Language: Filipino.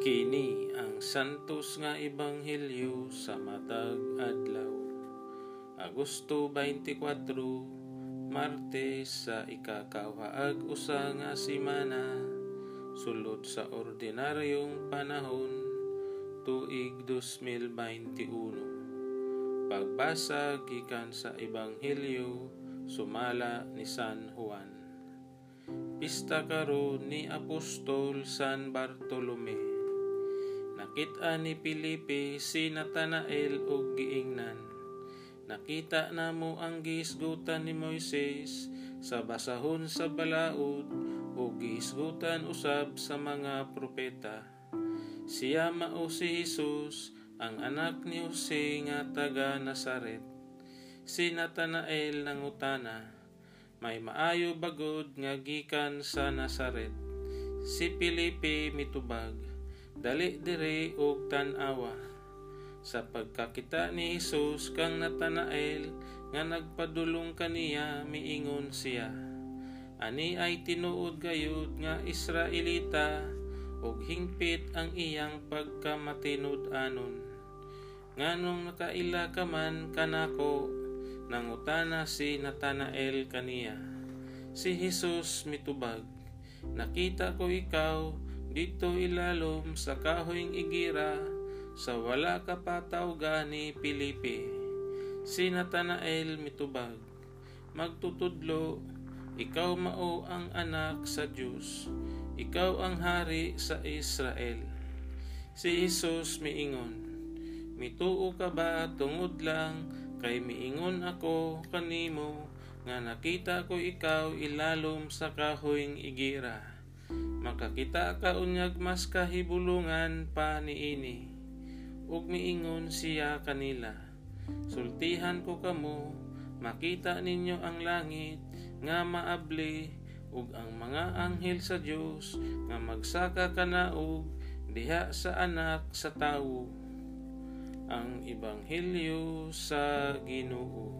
Kini ang santos nga ebanghelyo sa matag adlaw. Agosto 24, Martes sa ikakauhaag usa nga semana sulod sa ordinaryong panahon tuig 2021. Pagbasa gikan sa ebanghelyo sumala ni San Juan. Pista karon ni Apostol San Bartolome Nakita ni Pilipi si Natanael og giingnan. Nakita namo ang gisgutan ni Moises sa basahon sa balaod o gisgutan usab sa mga propeta. Siya mao si Jesus, ang anak ni Jose nga taga Nazaret. Si Natanael nangutana, may maayo bagod nga gikan sa Nazaret. Si Pilipi mitubag, dali dire og tan-awa. Sa pagkakita ni Hesus kang Natanael nga nagpadulong kaniya miingon siya ani ay tinuod gayud nga Israelita ug hingpit ang iyang pagkamatinud anon. Nganong nakaila ka man kanako nangutana si Natanael kaniya. Si Hesus mitubag nakita ko ikaw dito ilalom sa kahoyng igira sa wala kapataw gani Pilipi. Si Natanael mitubag, magtutudlo, ikaw mao ang anak sa Diyos, ikaw ang hari sa Israel. Si Jesus miingon, mituo ka ba tungod lang kay miingon ako kanimo nga nakita ko ikaw ilalom sa kahoyng igira makakita ka unyag mas kahibulungan pa niini ug miingon siya kanila. Sultihan ko kamo makita ninyo ang langit nga maabli ug ang mga anghel sa Dios nga magsaka kanaog diha sa anak sa tawo ang ebanghelyo sa Ginoo